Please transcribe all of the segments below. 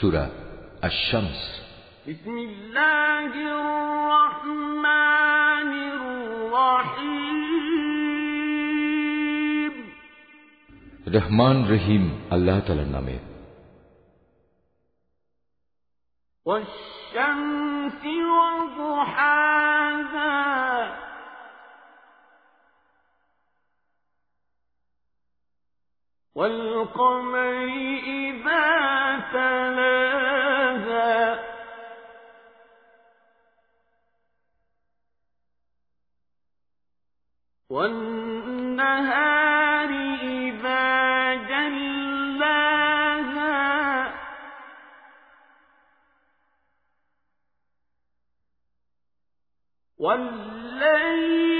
سورة الشمس. بسم الله الرحمن الرحيم. رحمان رحيم الله تعالى نامه. والشمس وضحاها. والقمر إذا تلاها. والنهار إذا جلاها. والليل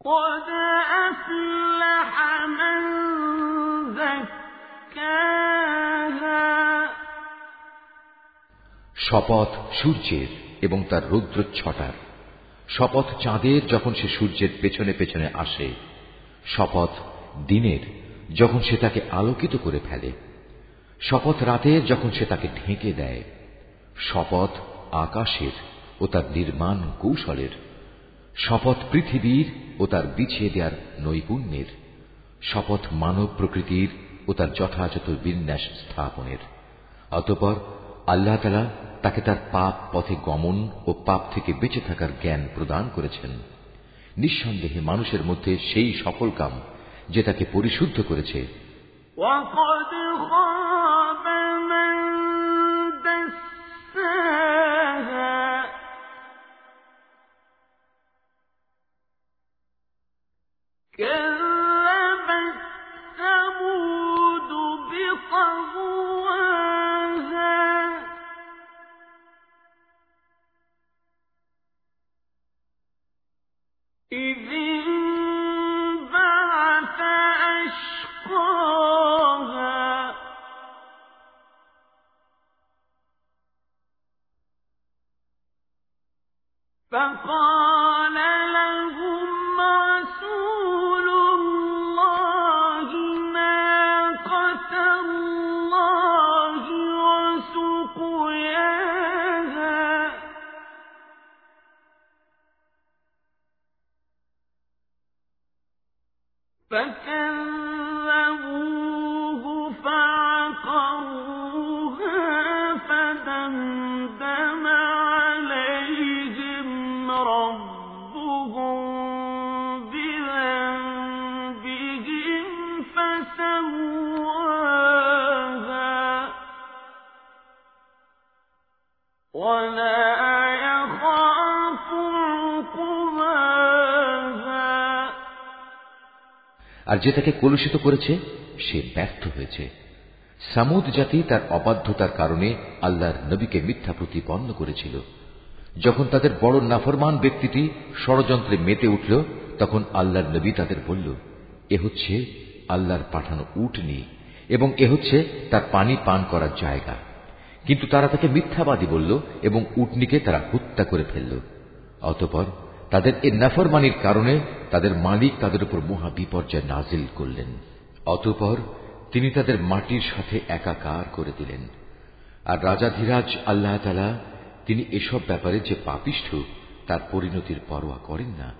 قد أفلح من زكاها শপথ সূর্যের এবং তার রৌদ্রচ্ছটার শপথ চাঁদের যখন সে সূর্যের পেছনে পেছনে আসে শপথ দিনের যখন সে তাকে আলোকিত করে ফেলে শপথ রাতের যখন সে তাকে ঢেকে দেয় শপথ আকাশের ও তার নির্মাণ কৌশলের শপথ পৃথিবীর ও তার বিছিয়ে দেওয়ার নৈপুণ্যের শপথ মানব প্রকৃতির ও তার যথাযথ বিন্যাস স্থাপনের অতপর আল্লাহ তালা তাকে তার পাপ পথে গমন ও পাপ থেকে বেঁচে থাকার জ্ঞান প্রদান করেছেন নিঃসন্দেহে মানুষের মধ্যে সেই সকল কাম যে তাকে পরিশুদ্ধ করেছে وقد خاب من أشقاها فقال فكذبوه فعقروها فدمدم عليهم ربهم بذنبهم فسواها. আর যে তাকে কলুষিত করেছে, সে ব্যর্থ হয়েছে। সামুদ জাতি তার অবাধ্যতার কারণে আল্লাহর নবীকে মিথ্যা প্রতিপন্ন করেছিল। যখন তাদের বড় নাফরমান ব্যক্তিটি ষড়যন্ত্রে মেতে উঠল, তখন আল্লাহর নবী তাদের বলল, এ হচ্ছে আল্লাহর পাঠানো উটনি এবং এ হচ্ছে তার পানি পান করার জায়গা। কিন্তু তারা তাকে মিথ্যাবাদী বলল এবং উটনিকে তারা হত্যা করে ফেলল। অতপর তাদের এ নাফরমানির কারণে তাদের মালিক তাদের উপর মহা বিপর্যয় নাজিল করলেন। অতঃপর তিনি তাদের মাটির সাথে একাকার করে দিলেন। আর রাজাধিরাজ আল্লাহ তালা তিনি এসব ব্যাপারে যে পাপিষ্ঠ, তার পরিণতির পরোয়া করেন না।